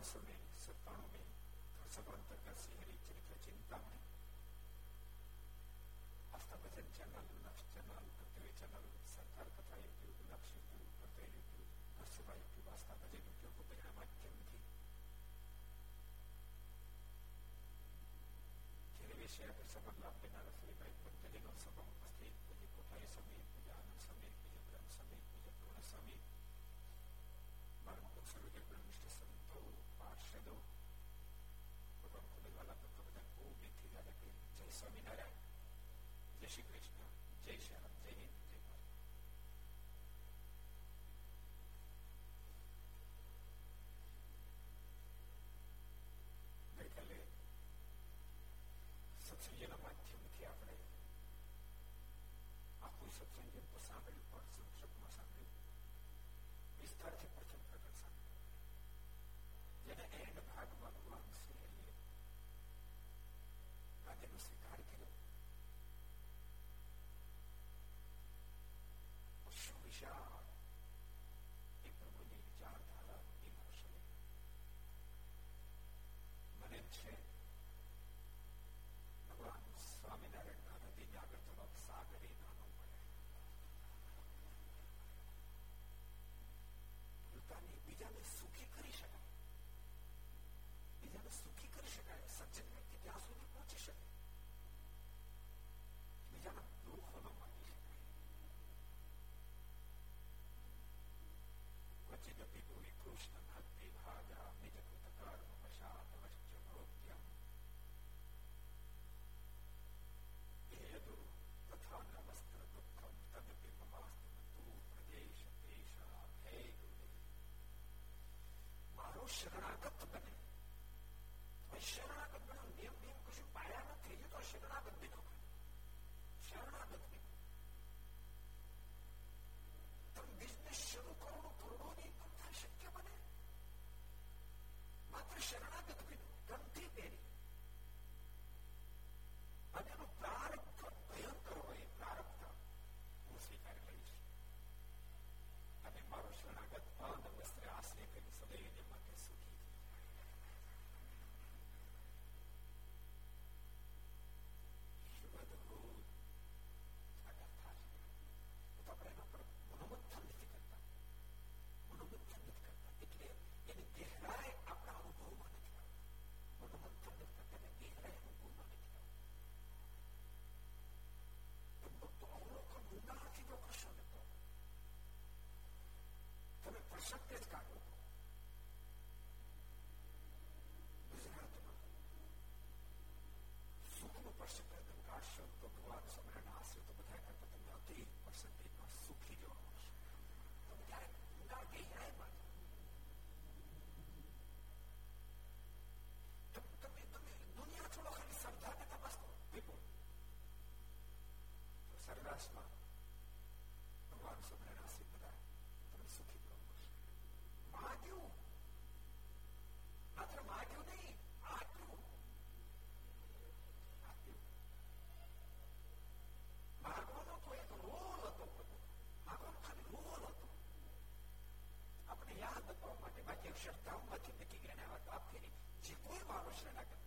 आठसौ में सत्ताणु में सतहत्तर का सिहरी चरित्र चिंता में Aastha channel Lakshya channel Bhakti channel सरकार कथा यूट्यूब लक्ष्य यूट्यूब भक्ति यूट्यूब दसवा यूट्यूब आस्था भजन यूट्यूब વગેરેના માધ્યમથી જ્યારે વિષય પર સફળ લાભ લેનારા શ્રીભાઈ ભક્તજનો સભા ઉપસ્થિત પૂજ્ય કોઠારી સમિત પૂજ્ય આનંદ સમિત પૂજ્ય બ્રહ્મ સમિત પૂજ્ય પૂર્ણ સમિત સ્વામિનારાયણ જય શ્રી કૃષ્ણ જય શ્રી આવશ્યકતાઓ મધ્યમથી જ્ઞાન આપીને જે કોઈ માણસને લાગે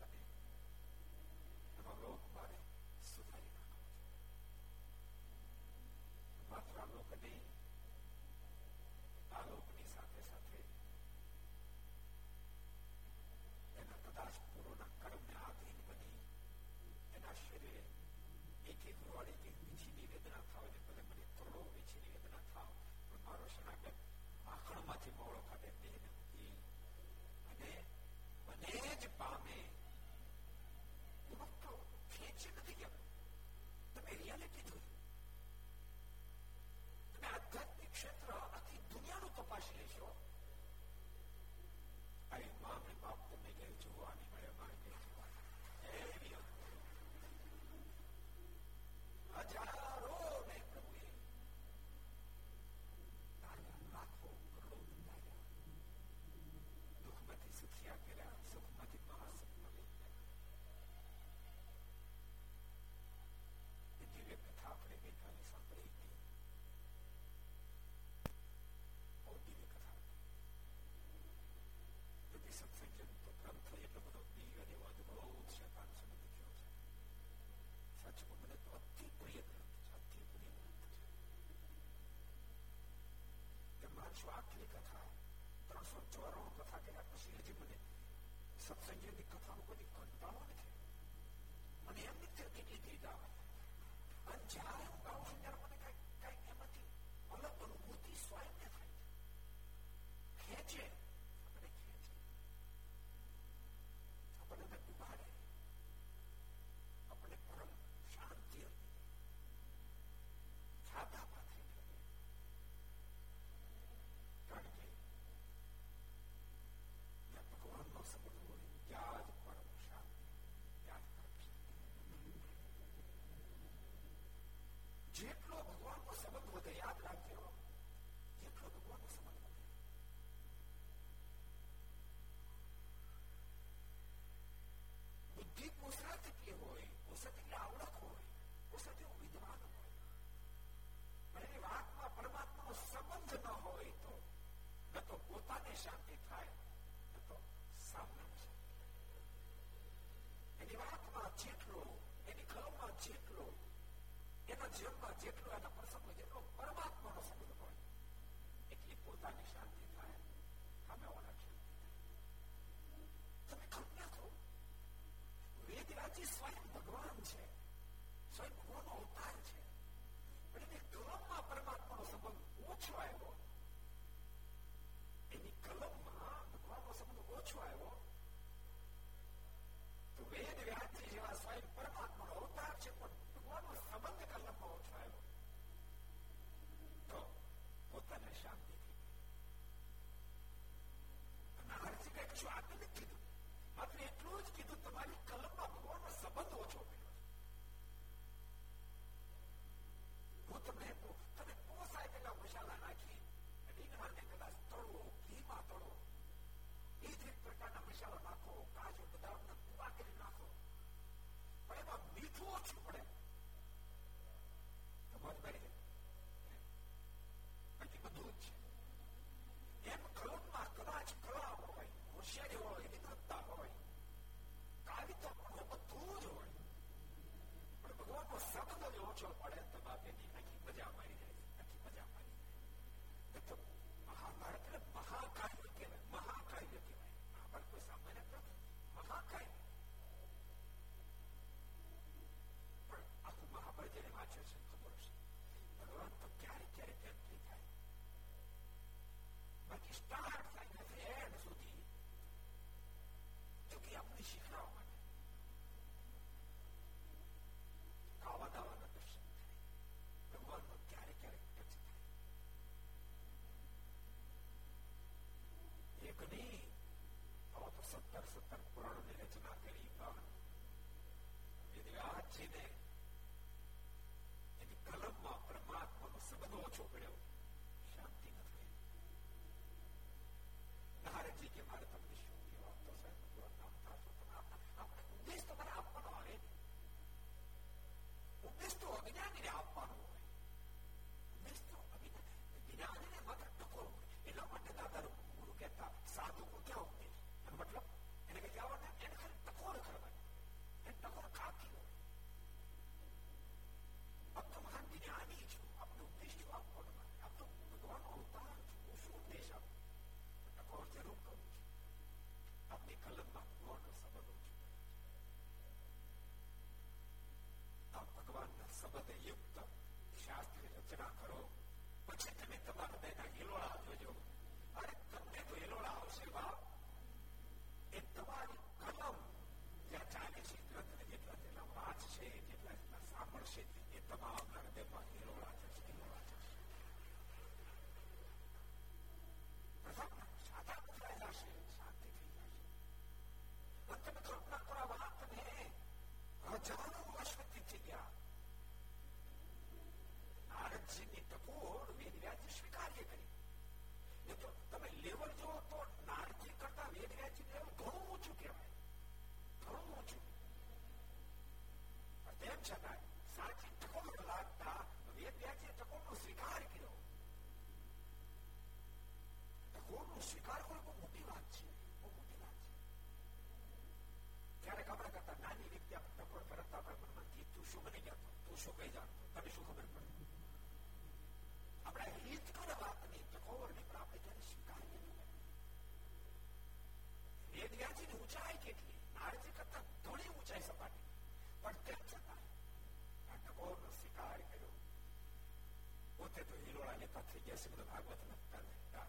શ્રીમદ ભાગવત લખતા રહેતા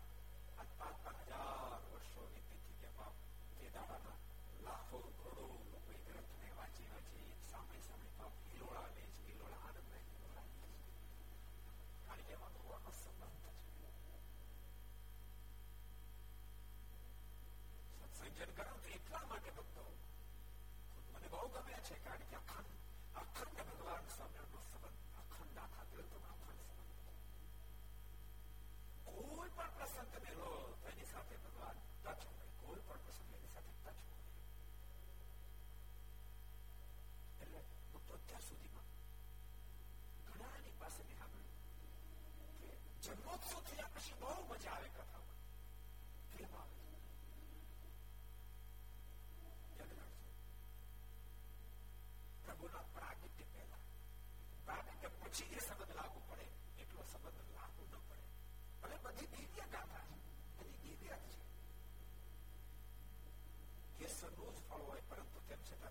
આ પાંચ પાંચ હજાર વર્ષો વીતી ગયા બાપ તે દાડાના લાખો કરોડો લોકો એ ગ્રંથને વાંચી વાંચી સામે સામે બાપ હિલોળા લે છે હિલોળા આનંદ લે હિલોળા લે છે કારણ કે એમાં ભગવાનનો સંબંધ છે સત્સંજન કરો તો એટલા માટે ભક્તો મને બહુ ગમે છે કારણ કે અખંડ અખંડ ભગવાન સ્વામિનારાયણનો સંબંધ અખંડ આખા ગ્રંથોમાં અખંડ સંબંધ કોઈ પણ પ્રસંગ તમે લો તો એની સાથે ભગવાન ટચ હોય કોઈ પણ પ્રસંગ એની સાથે ટચ હોય એટલે ભક્તો અત્યાર સુધીમાં ઘણાની પાસે મેં સાંભળ્યું કે જન્મોત્સવ થયા પછી બહુ મજા આવે કથામાં કેમ આવે પ્રભુના પ્રાગટ્ય પહેલા પ્રાગટ્ય પછી જે સંબંધ બધી દિવ્ય ગાથા છે બધી દિવ્ય છે કેસર રોજ ફળ હોય પરંતુ તેમ છતાં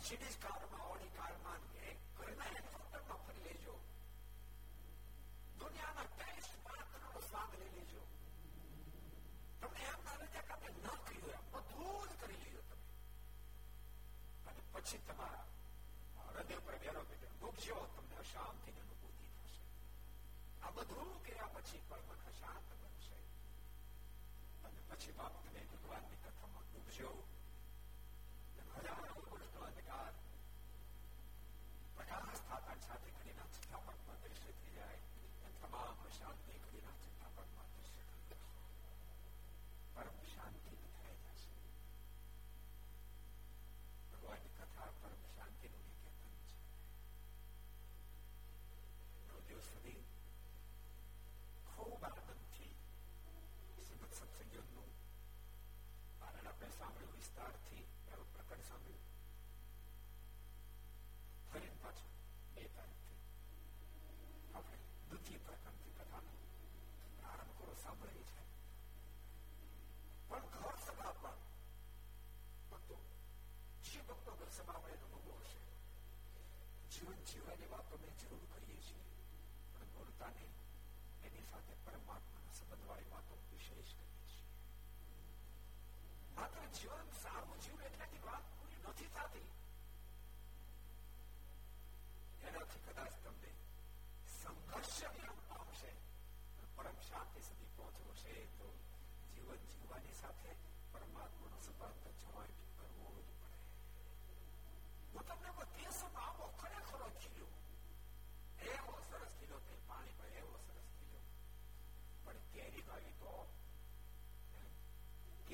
મર્સિડીઝ કારમાં ઓડી કારમાં ઘરના હેલિકોપ્ટરમાં ફરી લેજો દુનિયાના ટેસ્ટ માત્રનો સ્વાદ લઈ લેજો તમને એમ ના રજા કે ન કર્યું એમ બધું જ કરી લીધું તમે અને પછી તમારા હૃદય પર વેરો બેઠો મૂકજો તમને અશાંતિ અનુભૂતિ થશે આ બધું કર્યા પછી પણ મન અશાંત બનશે અને પછી બાપ તમે ભગવાનની કથામાં ડૂબજો નવ દિવસ સુધી ખૂબ આનંદથી શ્રીમદ સત્સંગનું પારણ આપણે સાંભળ્યું વિસ્તારથી એનું પ્રકટ સાંભળ્યું ફરી પાછું બે તારીખથી આપણે દ્વિતીય પ્રકરણથી કથાનો પ્રારંભ કરો સાંભળવી છે પણ ઘર સભા પણ ભક્તો જે ભક્તો ઘર સભા આપણે અનુભવ હશે જીવન જીવવાની વાતો મેં જરૂર કહીએ છીએ નહીં એની સાથે પરમાત્માના સંબંધ વાળી વાતો વિશેષ કરીએ છીએ માત્ર જીવન સારું જીવન એટલાથી વાત પૂરી નથી થતી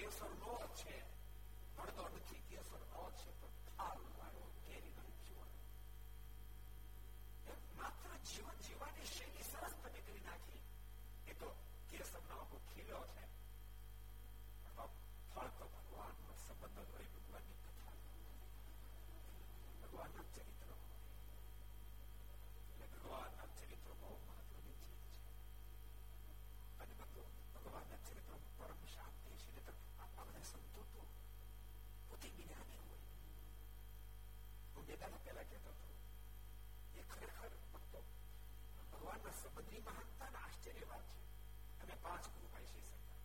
કેસર નો છે ભણતો નથી કેસર નો છે પણ થાલ વાળો કેરી નો જીવન માત્ર જીવન જીવવાની શૈલી સરસ તમે કરી નાખી એ તો કેસર નો આખો ખીલો છે ફળ તો ભગવાન નો સંબંધ હોય ભગવાનની કથા ભગવાનના ચરિત્ર પોતે જ્ઞાની હોય હું બે દાડા પહેલા કહેતો હતો એ ખરેખર ભક્તો ભગવાનના સંબંધની મહાનતાના આશ્ચર્ય વાત છે અમે પાંચ ગુરુભાઈ શ્રી સરકાર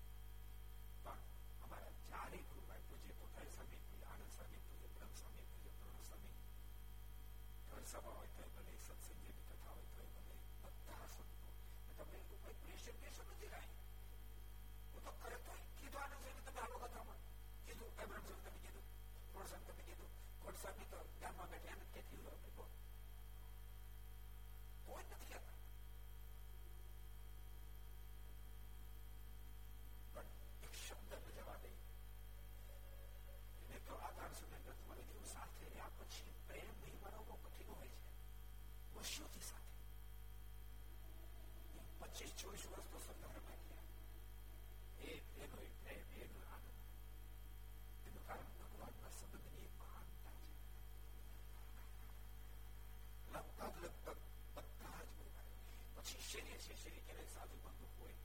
પણ અમારા ચારે ગુરુભાઈ પૂજ્ય કોઠારી સ્વામી પૂજ્ય આનંદ સ્વામી પૂજ્ય બ્રહ્મ સ્વામી પૂજ્ય પૂર્ણ સ્વામી ઘર સભા હોય તો ભલે સત્સંગની કથા હોય તો ભલે બધા સંતો તમને કોઈ પ્રેશર પ્રેશર નથી લાવી હું તો કરે તો કીધું આનંદ સ્વામી તમે આવો કથામાં કીધું બ્રહ્મ સામી તો ગામમાં બેઠા એમ કે થયું આપણે કોઈ કોઈ નથી કહેતા પણ એક શબ્દ જવા દે મેં તો આધાર સુધી ગ્રંથ મને જેવું સાથે રહ્યા પછી પ્રેમ નહીં બનાવવો કઠિન હોય છે વર્ષોથી સાથે પચીસ ચોવીસ વર્ષ છે શરીર ક્યારેક સાધુ બંધુ હોય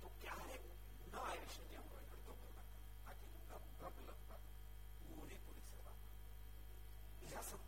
તો ક્યારેક ન આવી શક્યા હોય અડધો કલાક આથી લગભગ લગભગ પૂરેપૂરી સેવા બીજા સંતો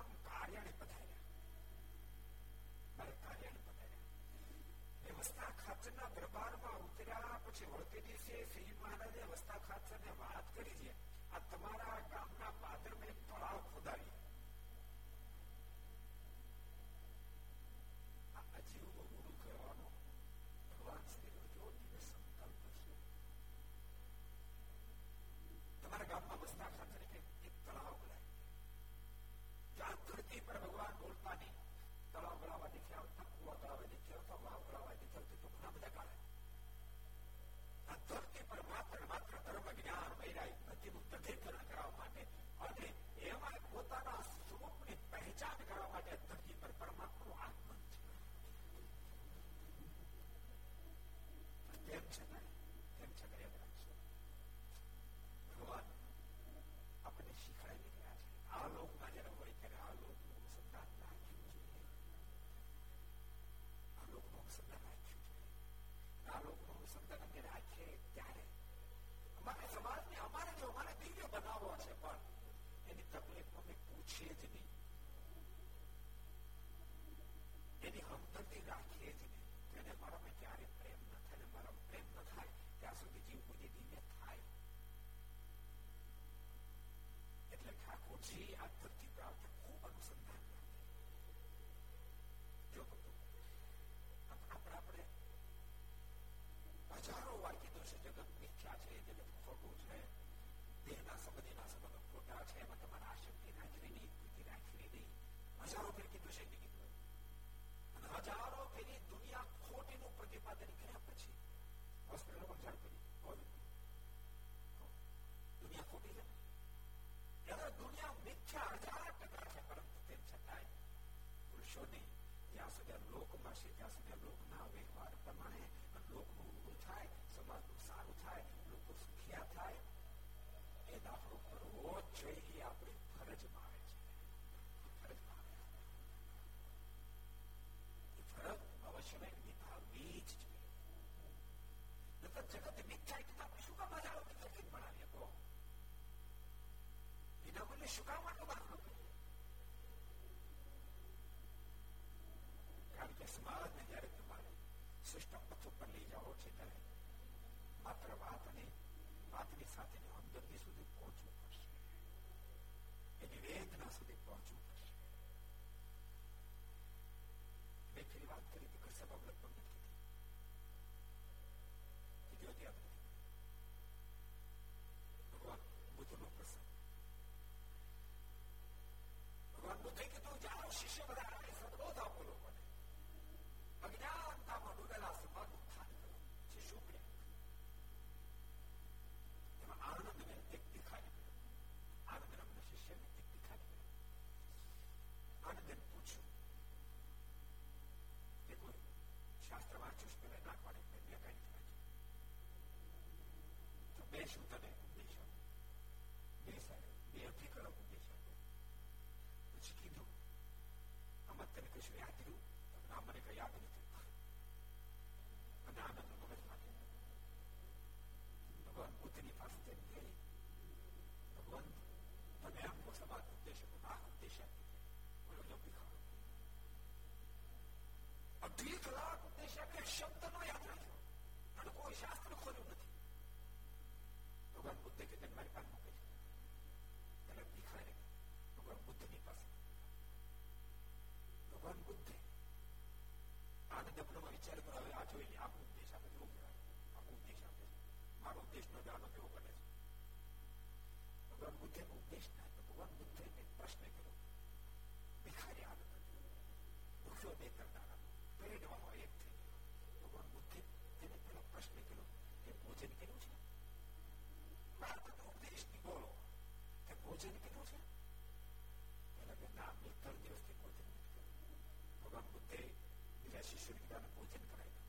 વળતે દિવસે શ્રીજી મહારાજે વસ્તા ખાતર વાત કરી છે. આ તમારા ગામના તેમ છતાં તેમ છતાં યાદ રાખશો ભગવાન આપણને શીખવાડી રહ્યા છે આ લોકમાં જયારે હોય ત્યારે આ લોકનું સંતાન રાખ્યું છે આ લોકનું સંતાન રાખ્યું છે આ લોકનું સંતાન અમે રાખીએ ત્યારે અમારે સમાજને અમારે જો અમારે દિવ્ય બનાવવો છે પણ એની તકલીફ અમે પૂછીએ જ નહીં એટલે ઠાકોરજી આ ધરતી પર આવતા ખૂબ અનુસંધાન જો આપણે આપણે હજારો વાર કીધું છે જગત મિથ્યા છે જગત ખોટું છે દેહના સંબંધીના સંબંધો ખોટા છે એમાં તમારે આશક્તિ રાખવી નહીં બુદ્ધિ રાખવી નહીં હજારો ફેર કીધું છે કીધું અને હજારો ફેરી દુનિયા ખોટીનું પ્રતિપાદન કર્યા પછી હોસ્પિટલમાં જાણ કરી દુનિયા ખોટી છે પુરુષોની જ્યાં સુધી લોકમાં છે ત્યાં સુધી લોક ના વ્યવહાર પ્રમાણે લોકનું ઊભું થાય સમાજનું સારું થાય લોકો સુખિયા થાય એ દાખલો કરવો જ જોઈએ કે ભોજન કર્યું છે એટલે કે ના મેં ત્રણ દિવસથી ભોજન નથી કર્યું ભગવાન બુદ્ધે બીજા શિષ્ય બીજાને ભોજન કરાવ્યું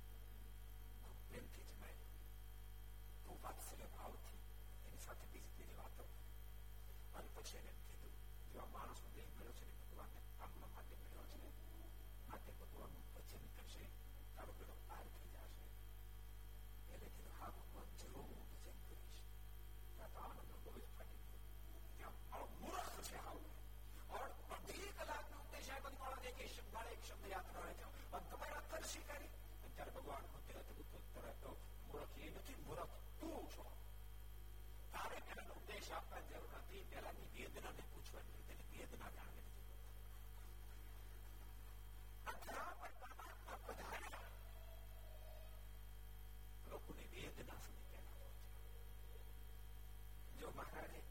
ખૂબ પ્રેમથી જમાય તો વાત્સલ્ય ભાવથી એની સાથે બીજી બીજી વાતો અને પછી એને કીધું જેવા માણસનો દેહ મળ્યો છે ભગવાનને આમના માટે મળ્યો છે માટે ભગવાનનું સ્વીકારી અને ત્યારે ભગવાન પોતે અદભુત ઉત્તર આપ્યો મૂર્ખ એ નથી મૂર્ખ તું છો તારે પેલાનો ઉપદેશ આપવાની જરૂર નથી પેલાની વેદનાને પૂછવાની તેની વેદના જાણવી લોકોની વેદના સુધી કહેવા જો મહારાજે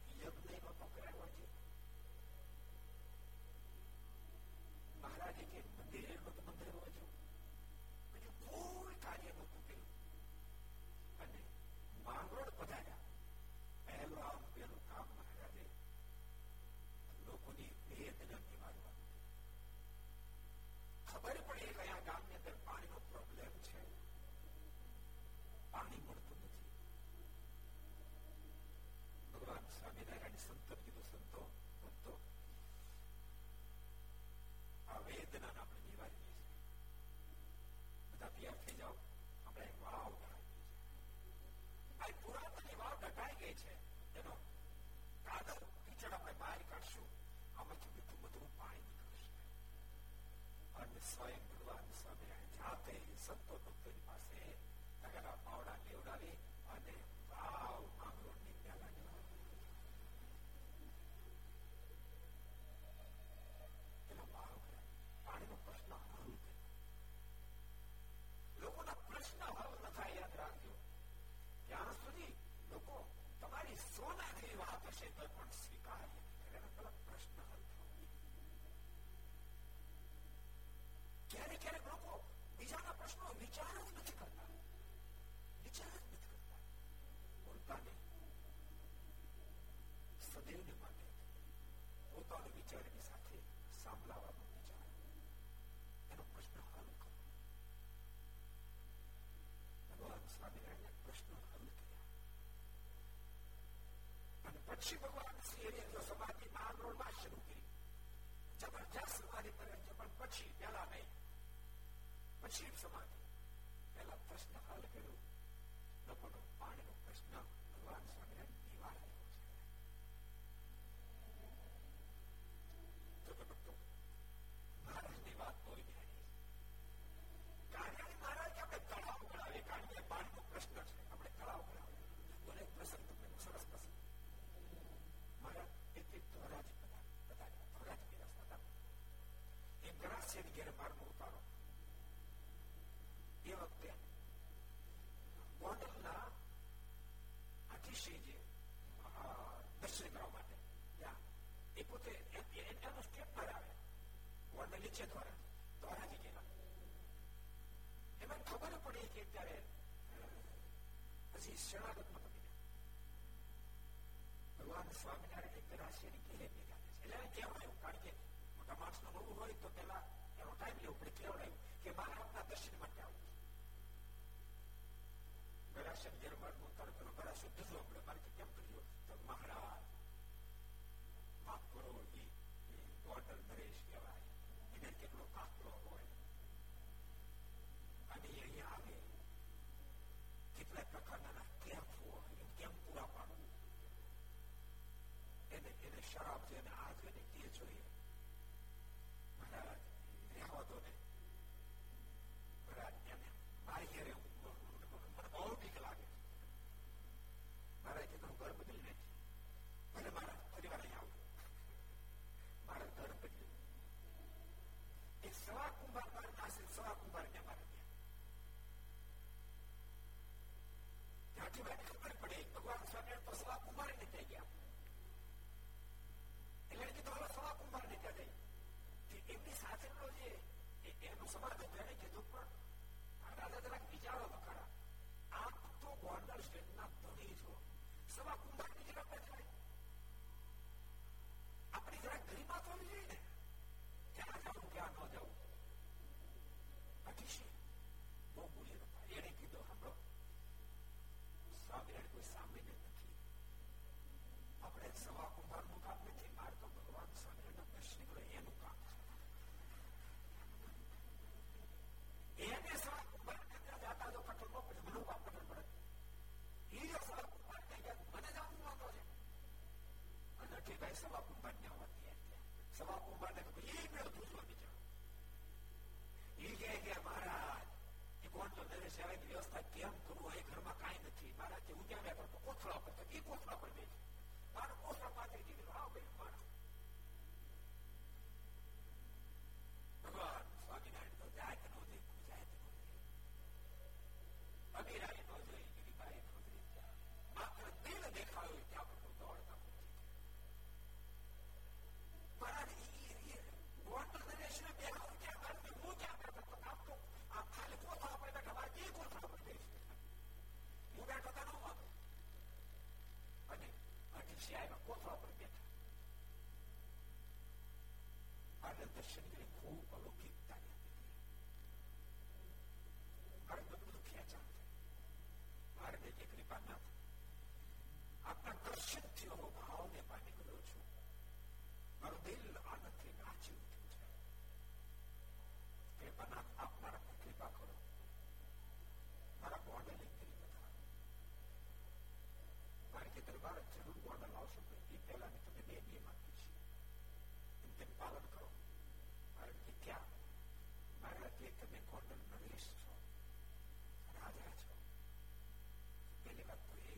લોકોની વેદના નિવારવાનું ખબર પડે કયા ગામની અંદર પાણીનો પ્રોબ્લેમ છે પાણી મળતું નથી ભગવાન સ્વામિનારાયણ સંતો કીધું સંતો ભક્તો આ વેદના સ્વયં ભગવાન સ્વામિનારાયણ જાતે સંતો ભક્તોની પાસે તગારા પાવડા લેવડાવી અને વાવ માંગરોળની પહેલા પેલા વાવ પાણીનો પ્રશ્ન હલ લોકોના પ્રશ્ન હલ ન થાય યાદ રાખજો ત્યાં સુધી લોકો તમારી સોના જેવી વાત હશે તો પણ પ્રશ્નો વિચાર જ નથી કરતા વિચાર જ નથી કરતા પોતાને સદૈવને માટે પોતાનો વિચાર એની સાથે સાંભળવાનો વિચાર એનો પ્રશ્ન હલ કરો ભગવાન સ્વામિનારાયણ પ્રશ્નો હલ કર્યા અને પછી ભગવાન શ્રી જો સમાધિ માંગરોળમાં શરૂ કરી જબરજસ્ત સમાધિ કરે છે પણ પછી પેલા નહીં પછી સમાધિ એ ગરાસિયન ઘેર બારમો ઉતારો એ વખતે ગોંડલના અતિશયજી દર્શન કરવા માટે ત્યાં એ પોતે એનો સ્ટેપ પર આવે ગોંડલ નીચે દ્વારા દ્વારાજી ગયેલા એમાં ખબર પડી કે ત્યારે પછી શરણાગતમાં બની ભગવાન સ્વામિનારાયણ ગરાસિયાની ઘેરે ભેગા છે એટલે કહેવાયું કારણ કે મોટા માણસનો નવું હોય તો પેલા એનો ટાઈમ લેવો પડે કેવડાયું કે મારે આપના દર્શન માટે આવું ગરાસિયા ઘેર બાર ઉતારો પેલો ગરાસિયો જજો આપણે મારે કેમ કર્યો તો મહારાજ માફ કરો એ ગોડલ નરેશ કહેવાય એને કેટલો કાકડો હોય અને એ અહીંયા આવે કેટલાક પ્રકારના કેમ્પ હોય કેમ્પ પૂરા પાડવું એને એને શરાબ છે એને એમની સાથેનો જે એનું સમાધાન એને કીધું પણ રાજા જરાક વિચારો તો ખરા આપ તો ગોંડલ સ્ટેટના ધણી છો સવા કુંભારની જરાક થાય આપણી જરાક ગરિમા થવી જોઈએ ને Christ, about તમે ગોંડલ નરેશ છો રાજા છો પહેલી વાત તો એ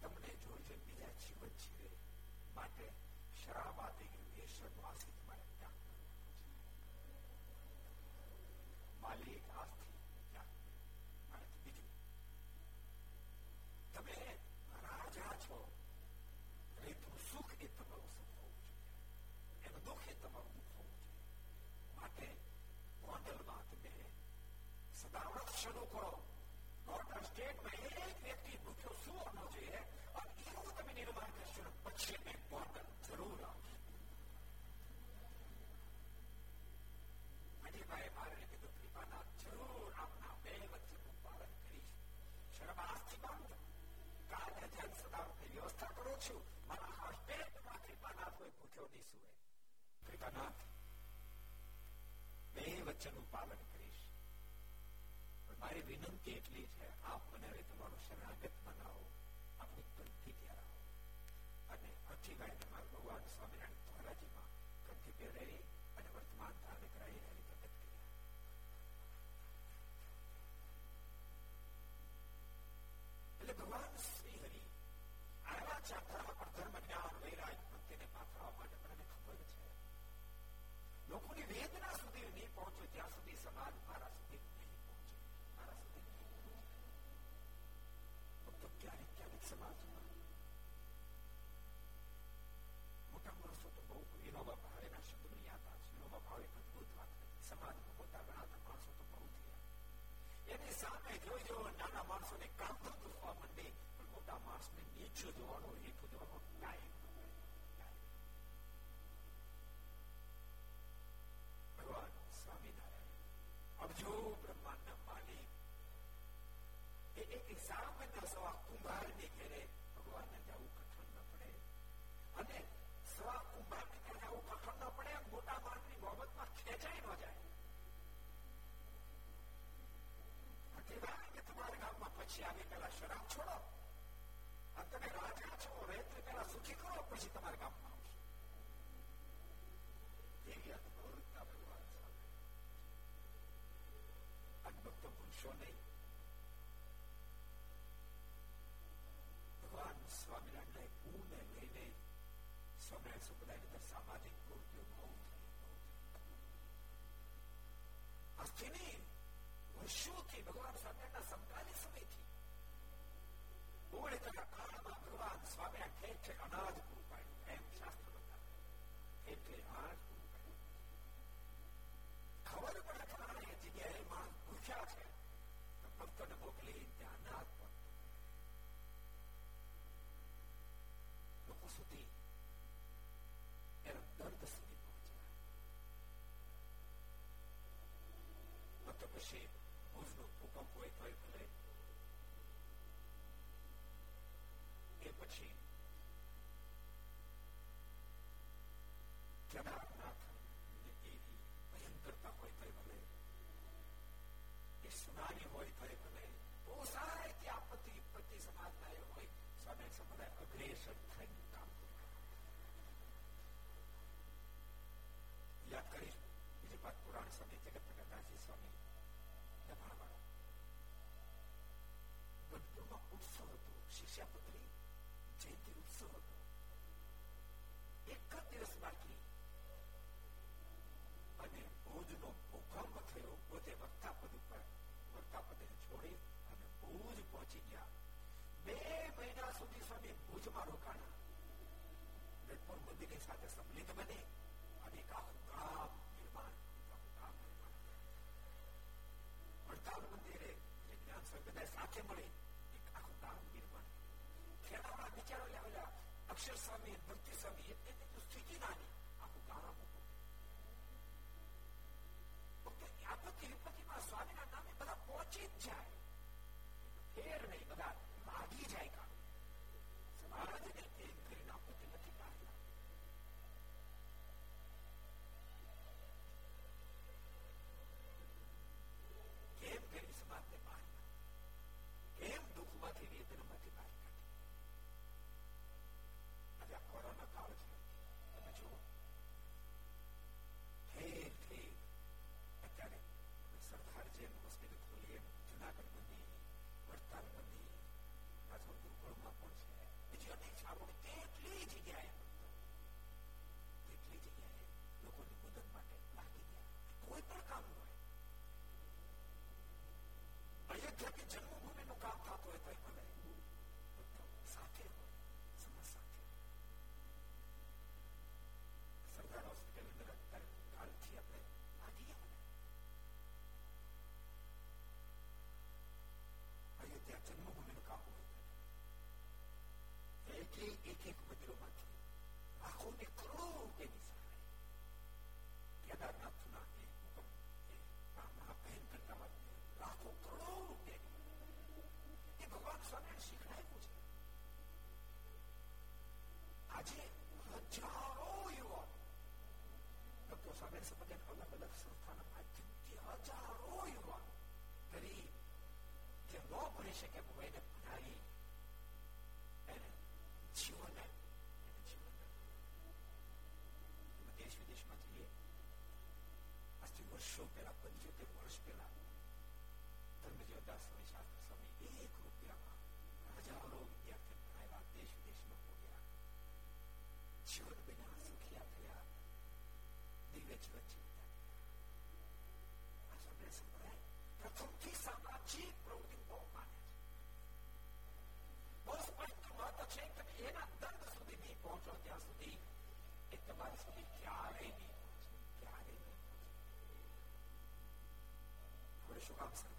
તમને જોઈ જોઈ બીજા જીવન જીવે માટે શરાબ આપી ગયું એ સન્માસિત મારે ત્યાગ માલિક વ્યવસ્થા કરું છું મારા આ સ્ટેટમાં કૃપાનાથ કોઈ ભૂખ્યો નહીં સુવે કૃપાનાથ બે વચ્ચેનું પાલન કરીશ મારી વિનંતી એટલી છે આપ મને હવે તમારો શરણાગત બનાવો આપની પંક્તિ ત્યારે અને અઠીભાઈ તમારા ભગવાન સ્વામિનારાયણ ધોરાજીમાં પંક્તિ પહેરેલી અને વર્તમાન ધાર્મિક કરાવી રહેલી પ્રગટ કર્યા એટલે ભગવાન ક્યારેક ક્યારેક સમાજમાં મોટા માણસો તો બહુ વિનોબા ભાવેના શબ્દ મને યાદ આવે છે વિનોબા ભાવે અદભુત વાત કરી સમાજમાં મોટા ગણાતા માણસો તો બહુ થયા એની સામે જોઈ જો નાના માણસોને કામ થતું હોવા માંડે પણ મોટા માણસને નીચું જોવાનો હેતુ પછી આવી પેલા શરાબ છોડો અને તમે રાજા છો રહેતું પેલા સુખી કરો પછી તમારા ગામમાં આવશે એવી અદભુતતા ભગવાન સામે અદભુત ભૂલશો નહીં ભગવાન સ્વામિનારાયણ પૂર્ણ લઈને સ્વામિનારાયણ સંપ્રદાયની અંદર સામાજિક પ્રવૃત્તિઓ બહુ થઈ આજથી નહીં વર્ષોથી ભગવાન સ્વામિનારાયણના સમકાલીન સમયથી મૂળ તેના કાળમાં ભગવાન સ્વામી ઠેઠે અનાજ પૂરું પાડ્યું એમ શાસ્ત્ર બતાવે ઠેઠે અનાજ પૂરું પાડ્યું ખબર પડે ખરા એ જગ્યાએ માણસ ભૂખ્યા છે તો ભક્તોને મોકલી ત્યાં અનાજ પહોંચતું લોકો સુધી એના દર્દ સુધી પહોંચ્યા ભક્તો પછી ભુજનો ભૂકંપ હોય તો પછી ભયંકરતા હોય તો ભલે એ સુનામી હોય તો ભલે બહુ સારા રીતે આપત્તિ પ્રતિ સમાજના એ હોય સ્વામી સમુદાય અગ્રેસર થઈને કામ યાદ કરીશ બીજી વાત પુરાણ સ્વામી જગત પ્રકાશી સ્વામી દબાણવાળા બધું ઉત્સવ હતો શિષ્યાપુત્ર જયંતિ ઉત્સવ હતો એક જ દિવસ બાકી અને ભુજનો ભૂકંપ થયો પોતે વક્તા પદ ઉપર વક્તા પદને છોડી અને ભુજ પહોંચી ગયા બે મહિના સુધી સ્વામી ભુજમાં રોકાણા બેટપોર મંદિરની સાથે expecting that. Mas pensa, né? Eu conquista a ti pronto em bom maneira. Mas para tomar a gente que era dando su di mim contra o dia su di. E tomar su di chiare di chiare di. Por isso vamos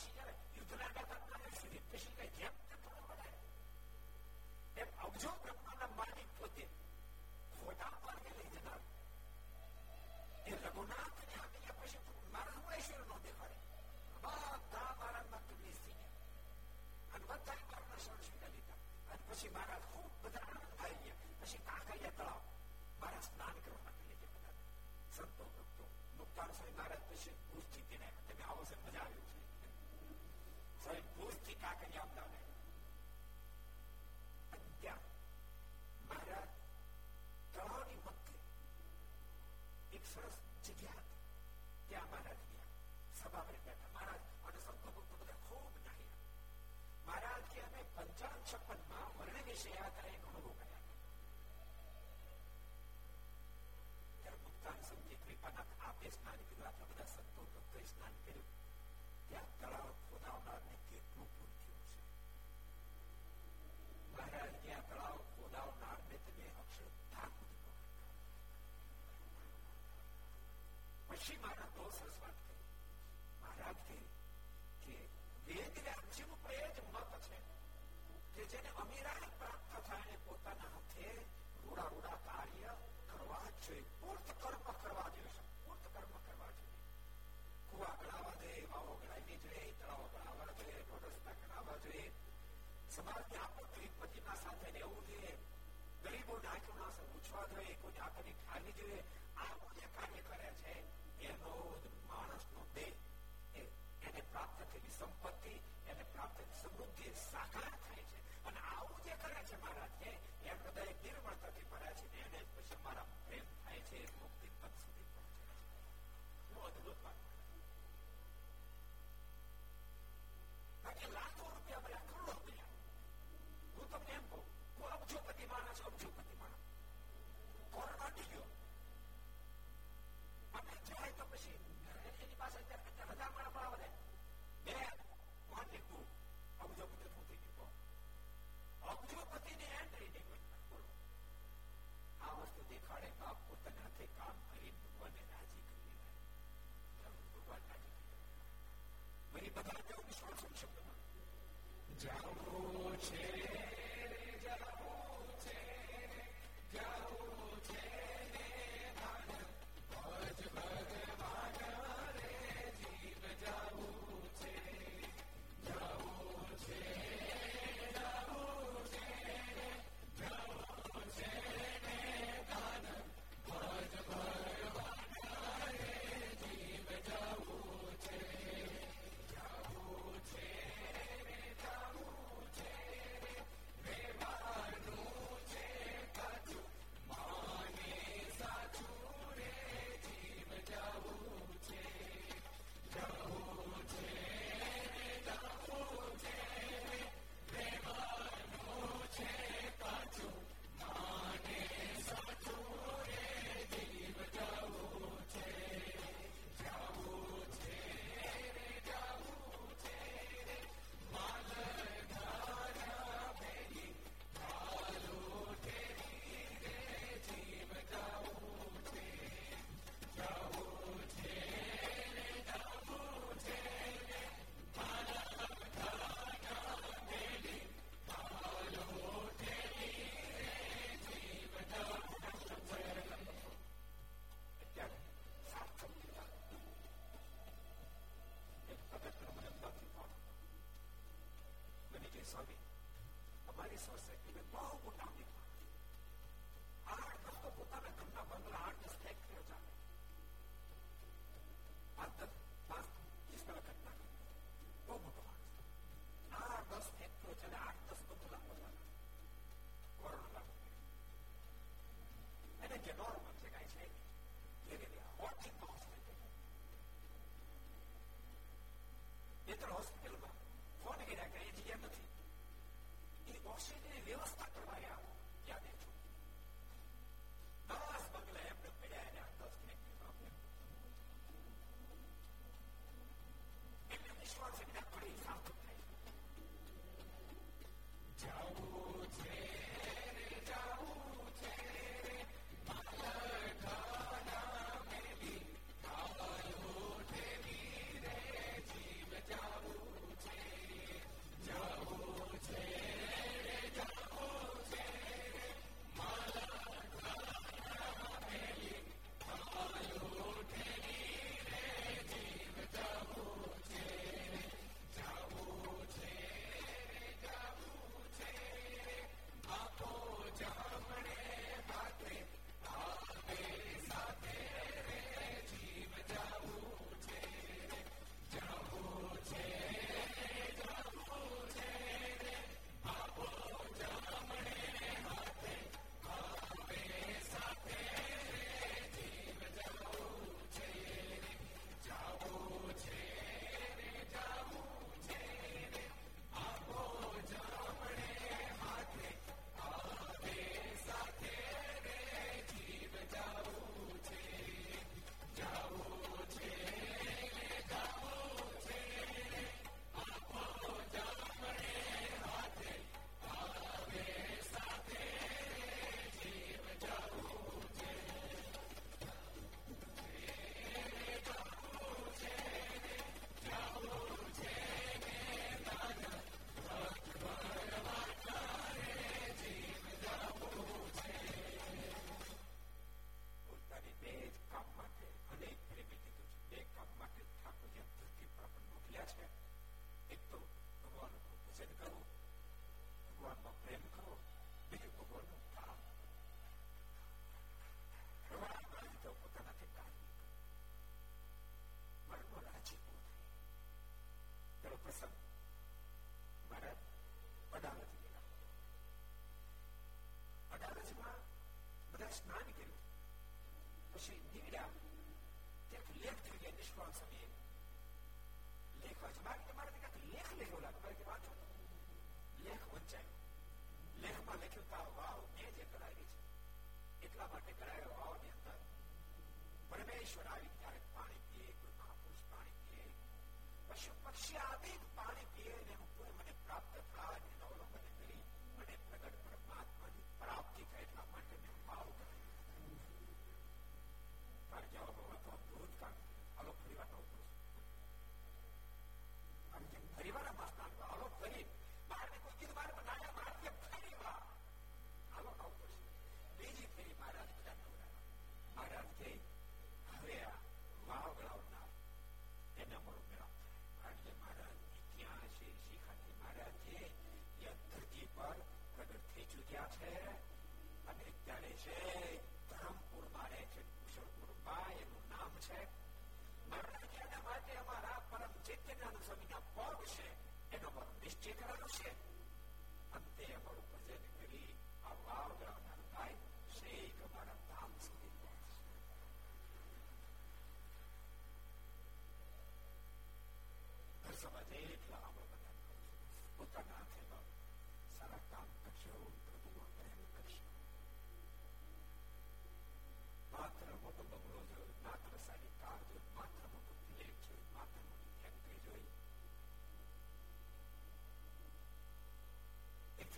પછી જયારે યુદ્ધ લાગ્યા હતા સુધી patient જેમ થોડો વધારે એમ અબજો બ્રહ્માના માલિક પોતે ખોટા માર્ગે લઈ જનાર એ રઘુનાથ ને આપેલા પછી મારા હું ઐશ્વર્ય નો દેખાડે બધા મારા મત બેસી ગયા અને બધા મારા શરણ સ્વીકાર લીધા અને પછી મારા first. પછી મારા બહુ સરસ વાત કરી મહારાજ કે કે વેદ રાજ્યનું પ્રયજ મત છે કે જેને અમીરાહ પ્રાપ્ત થાય પોતાના હાથે રૂડા રૂડા કાર્ય કરવા જોઈએ પૂર્ત કર્મ કરવા જોઈએ પૂર્ત કર્મ કરવા જોઈએ કુવા ગણાવા જોઈએ વાવો ગણાવી જોઈએ તળાવો ગણાવવા જોઈએ રોડ રસ્તા ગણાવવા જોઈએ સમાજની આપત્તિ વિપત્તિના સાથે રહેવું જોઈએ ગરીબો નાખ્યું ના પૂછવા જોઈએ કોઈ આપણી ખાલી જોઈએ जाओ छे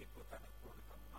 જે પોતાના પૂર્ણ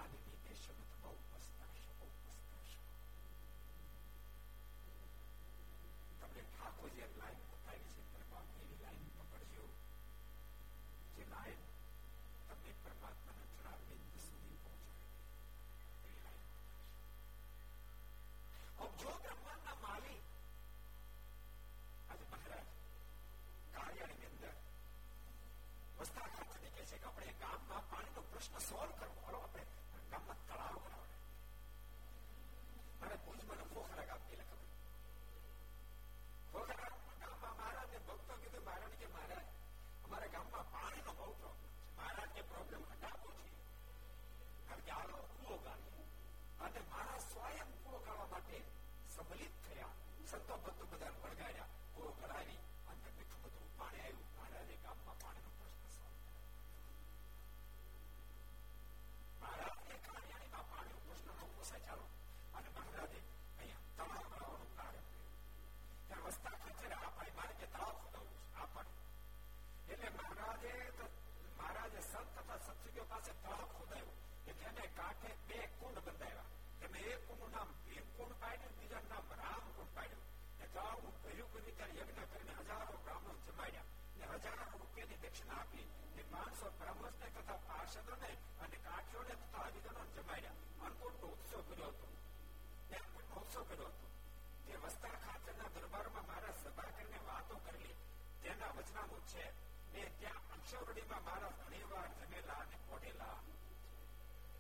છે મેં ત્યાં પંચવડીમાં મારા ઘણીવાર જમેલા અને કોટેલા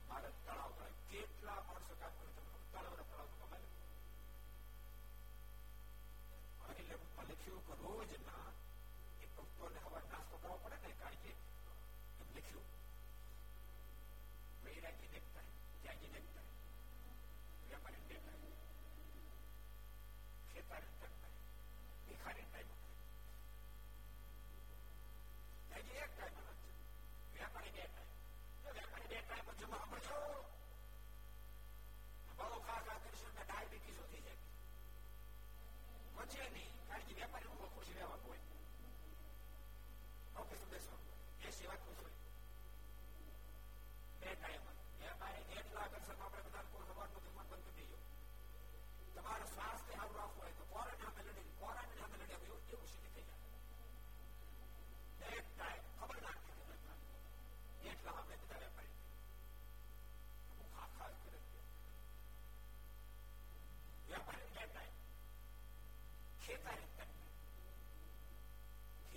મારા તળાવ પર કેટલા માણસો કામ કરે તળાવના તળાવ કમાય અને લેખમાં લખ્યું કે રોજના એ ભક્તોને હવા નાસ્તો કરવો પડે ને કારણ કે લખ્યું વેપારી એક ટાઈમ અલગ છે વેપારી બે ટાઈમ વેપારી બે ટાઈમ પછી આપણે છો બહુ ખાસ આ કરીશું ને ડાયાબિટીસ વધી જાય વધશે નહીં કારણ કે વેપારી લોકો ખુશ રહેવાનું હોય ઓફિસ બેસો એ સેવા ખુશ હોય બે ટાઈમ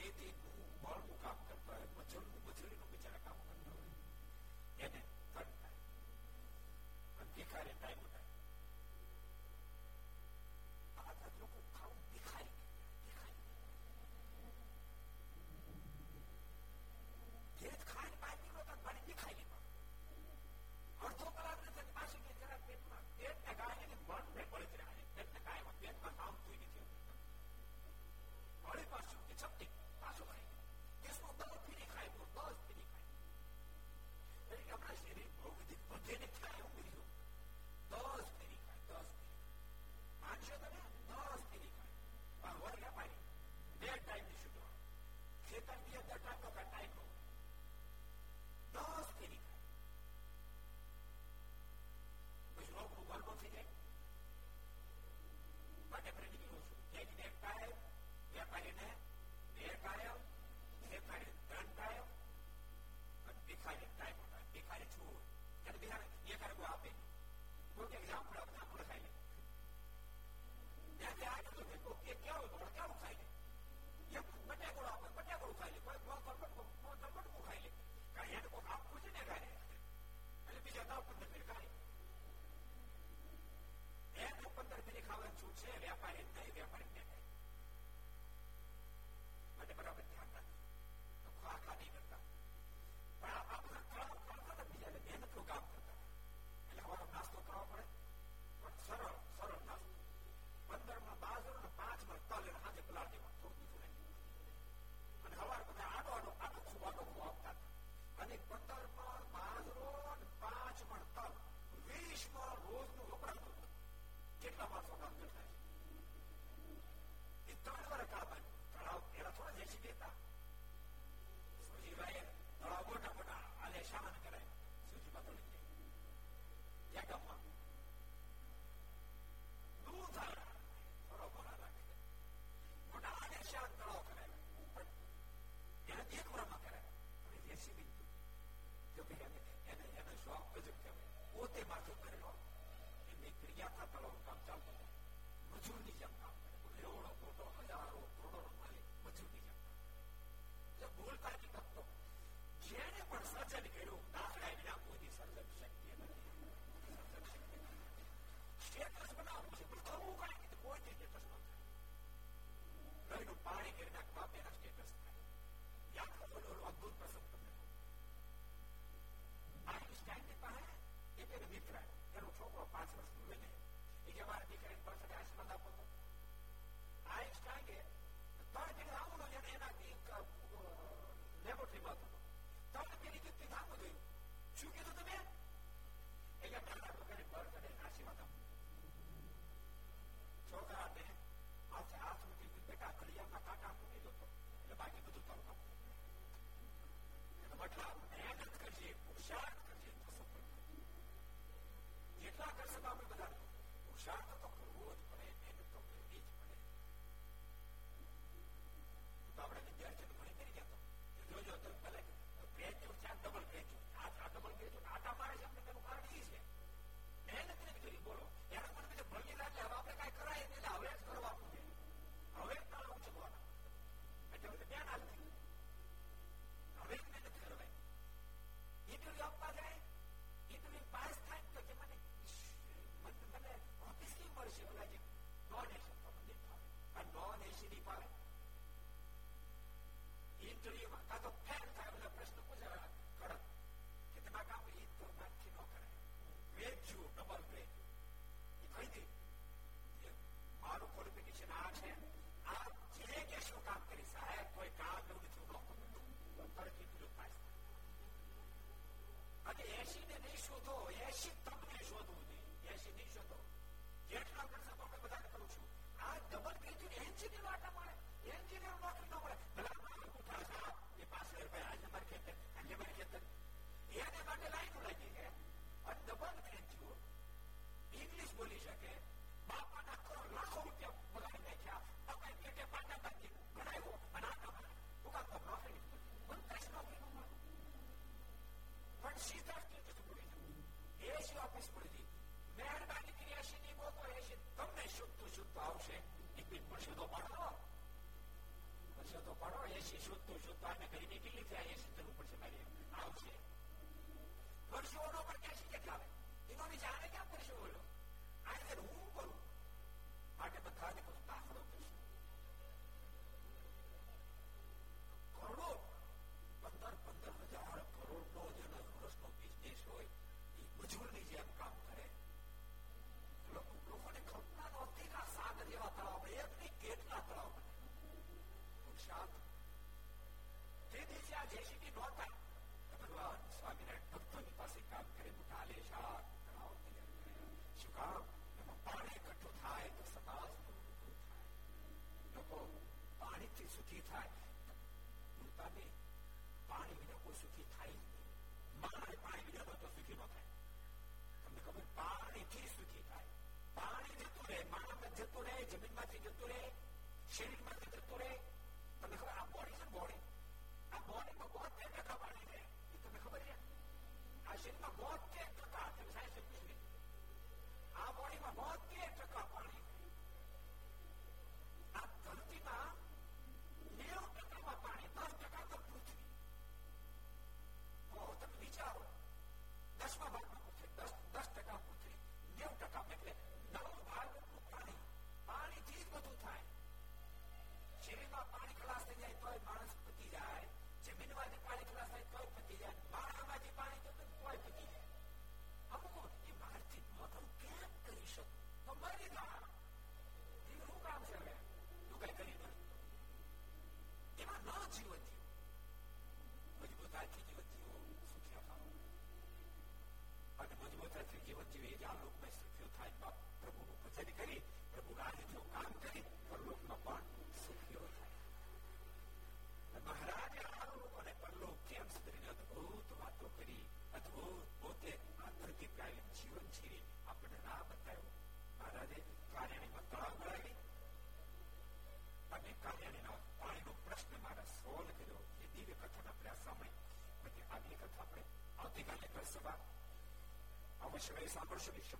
it, it shot પૂંજળીઓમાં કાં તો ફેર થાય બધા પ્રશ્ન પૂછાયા કડક કે તમારે કામ એ તો નાખી ન કરાય વેદ જુઓ ડબલ વેદ એ કહી દે મારું ક્વોલિફિકેશન આ છે આ જે કહેશો કામ કરી સાહેબ કોઈ કામ એવું નથી તરત એટલું પાસ બાકી એસી ને નહીં શોધો એસી ક્રિયાશીલ ઓફિસ ખુલી મહેરબાની ક્રિયાશીલ બોલતો રહેશે તમને શુદ્ધ શુદ્ધ આવશે એટલી મરશીદો પાડો મરશીદો પાડો એસી શુદ્ધ શુદ્ધ આને કરીને કેટલી થાય એસી જરૂર પડશે મારી આવશે મરશીઓનો પણ ક્યાંશી solución.